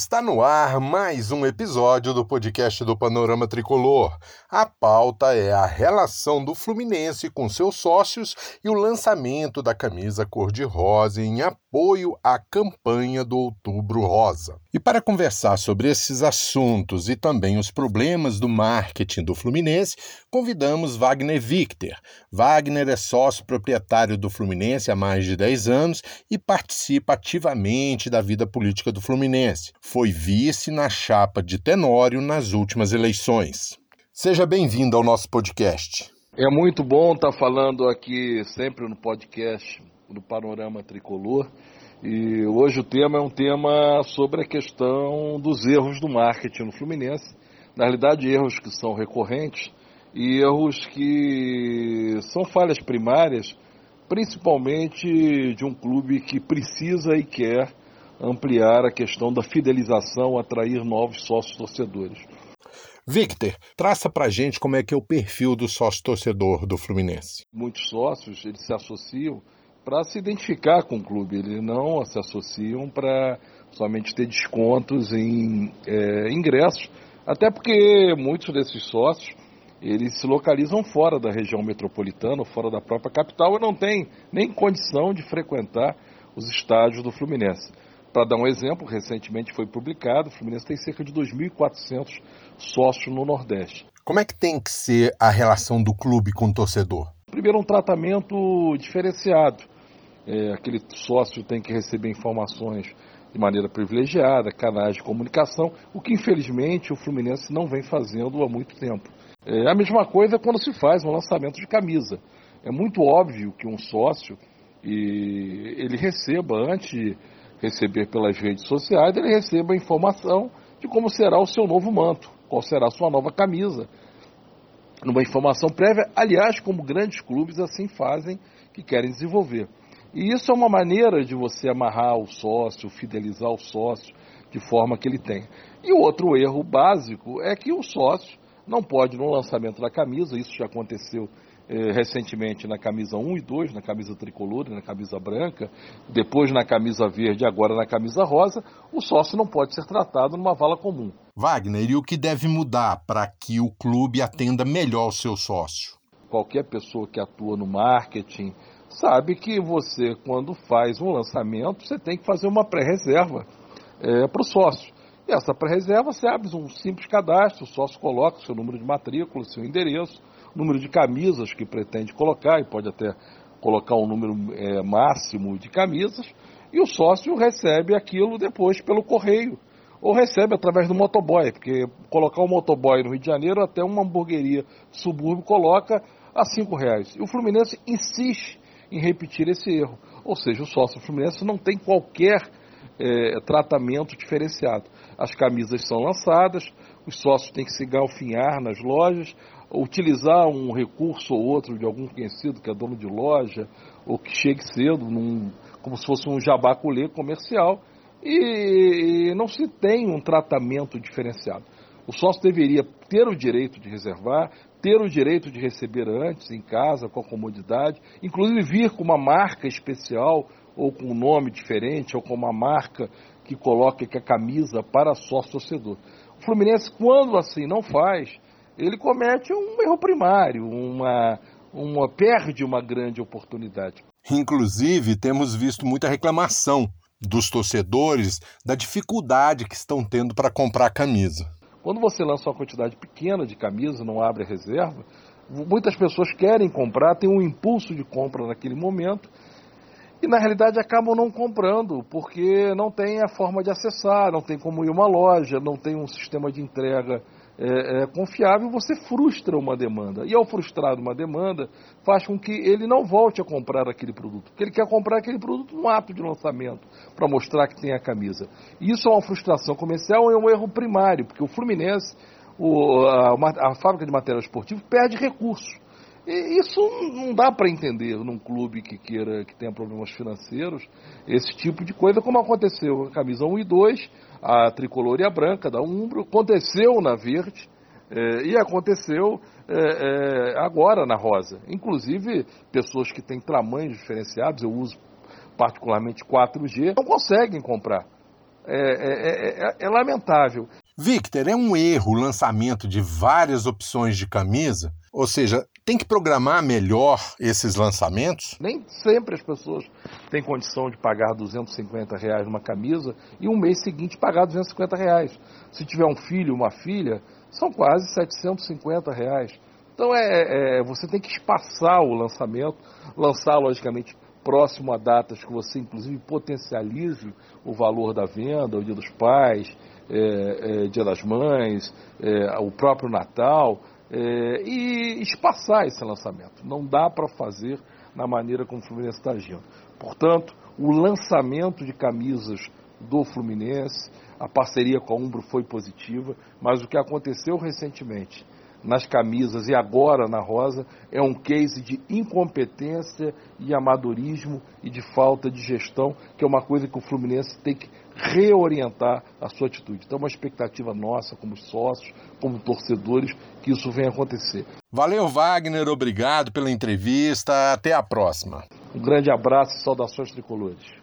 Está no ar mais um episódio do podcast do Panorama Tricolor. A pauta é a relação do Fluminense com seus sócios e o lançamento da camisa cor-de-rosa em apoio à campanha do Outubro Rosa. E para conversar sobre esses assuntos e também os problemas do marketing do Fluminense, convidamos Wagner Victor. Wagner é sócio proprietário do Fluminense há mais de 10 anos e participa ativamente da vida política do Fluminense foi vice na chapa de Tenório nas últimas eleições. Seja bem-vindo ao nosso podcast. É muito bom estar falando aqui sempre no podcast do Panorama Tricolor. E hoje o tema é um tema sobre a questão dos erros do marketing no Fluminense. Na realidade, erros que são recorrentes e erros que são falhas primárias, principalmente de um clube que precisa e quer ampliar a questão da fidelização, atrair novos sócios torcedores. Victor, traça para gente como é que é o perfil do sócio torcedor do Fluminense. Muitos sócios eles se associam para se identificar com o clube, eles não se associam para somente ter descontos em é, ingressos, até porque muitos desses sócios eles se localizam fora da região metropolitana, fora da própria capital e não têm nem condição de frequentar os estádios do Fluminense. Para dar um exemplo, recentemente foi publicado, o Fluminense tem cerca de 2.400 sócios no Nordeste. Como é que tem que ser a relação do clube com o torcedor? Primeiro, um tratamento diferenciado. É, aquele sócio tem que receber informações de maneira privilegiada, canais de comunicação, o que infelizmente o Fluminense não vem fazendo há muito tempo. É a mesma coisa quando se faz um lançamento de camisa. É muito óbvio que um sócio e ele receba antes receber pelas redes sociais, ele receba a informação de como será o seu novo manto, qual será a sua nova camisa. Numa informação prévia, aliás, como grandes clubes assim fazem, que querem desenvolver. E isso é uma maneira de você amarrar o sócio, fidelizar o sócio, de forma que ele tenha. E o outro erro básico é que o sócio não pode, no lançamento da camisa, isso já aconteceu eh, recentemente na camisa 1 e 2, na camisa tricolor e na camisa branca, depois na camisa verde e agora na camisa rosa, o sócio não pode ser tratado numa vala comum. Wagner, e o que deve mudar para que o clube atenda melhor o seu sócio? Qualquer pessoa que atua no marketing sabe que você, quando faz um lançamento, você tem que fazer uma pré-reserva é, para o sócio. Essa pré-reserva você abre um simples cadastro, o sócio coloca seu número de matrícula, seu endereço, número de camisas que pretende colocar, e pode até colocar um número é, máximo de camisas, e o sócio recebe aquilo depois pelo correio, ou recebe através do motoboy, porque colocar um motoboy no Rio de Janeiro, até uma hamburgueria subúrbio coloca a cinco reais. E o Fluminense insiste em repetir esse erro. Ou seja, o sócio Fluminense não tem qualquer é, tratamento diferenciado. As camisas são lançadas, os sócios têm que se galfinhar nas lojas, utilizar um recurso ou outro de algum conhecido que é dono de loja, ou que chegue cedo, num, como se fosse um jabaculê comercial, e, e não se tem um tratamento diferenciado. O sócio deveria ter o direito de reservar, ter o direito de receber antes em casa, com a comodidade, inclusive vir com uma marca especial, ou com um nome diferente, ou com uma marca que coloque que a camisa para sócio torcedor. O Fluminense, quando assim não faz, ele comete um erro primário, uma, uma perde uma grande oportunidade. Inclusive, temos visto muita reclamação dos torcedores da dificuldade que estão tendo para comprar camisa. Quando você lança uma quantidade pequena de camisa, não abre a reserva, muitas pessoas querem comprar, tem um impulso de compra naquele momento e na realidade acabam não comprando porque não tem a forma de acessar, não tem como ir uma loja, não tem um sistema de entrega é, é, confiável, você frustra uma demanda. E ao frustrar uma demanda, faz com que ele não volte a comprar aquele produto. Porque ele quer comprar aquele produto no ato de lançamento, para mostrar que tem a camisa. E isso é uma frustração comercial, é um erro primário, porque o Fluminense, o, a, a fábrica de material esportivo, perde recursos. Isso não dá para entender num clube que queira, que tenha problemas financeiros, esse tipo de coisa, como aconteceu com a camisa 1 e 2, a tricolor e a branca da Umbro, aconteceu na verde é, e aconteceu é, é, agora na rosa. Inclusive, pessoas que têm tamanhos diferenciados, eu uso particularmente 4G, não conseguem comprar. é, é, é, lamentável. Victor, é um erro o lançamento de várias opções de camisa? Ou seja, tem que programar melhor esses lançamentos? Nem sempre as pessoas têm condição de pagar 250 reais numa camisa e um mês seguinte pagar 250 reais. Se tiver um filho, uma filha, são quase 750 reais. Então é, é você tem que espaçar o lançamento, lançar logicamente próximo a datas que você inclusive potencialize o valor da venda, o Dia dos Pais, é, é, Dia das Mães, é, o próprio Natal, é, e espaçar esse lançamento. Não dá para fazer na maneira como o Fluminense está agindo. Portanto, o lançamento de camisas do Fluminense, a parceria com a Umbro foi positiva, mas o que aconteceu recentemente nas camisas e agora na rosa é um case de incompetência e amadorismo e de falta de gestão, que é uma coisa que o Fluminense tem que reorientar a sua atitude. Então, é uma expectativa nossa, como sócios, como torcedores, que isso venha acontecer. Valeu, Wagner, obrigado pela entrevista. Até a próxima. Um grande abraço e saudações tricolores.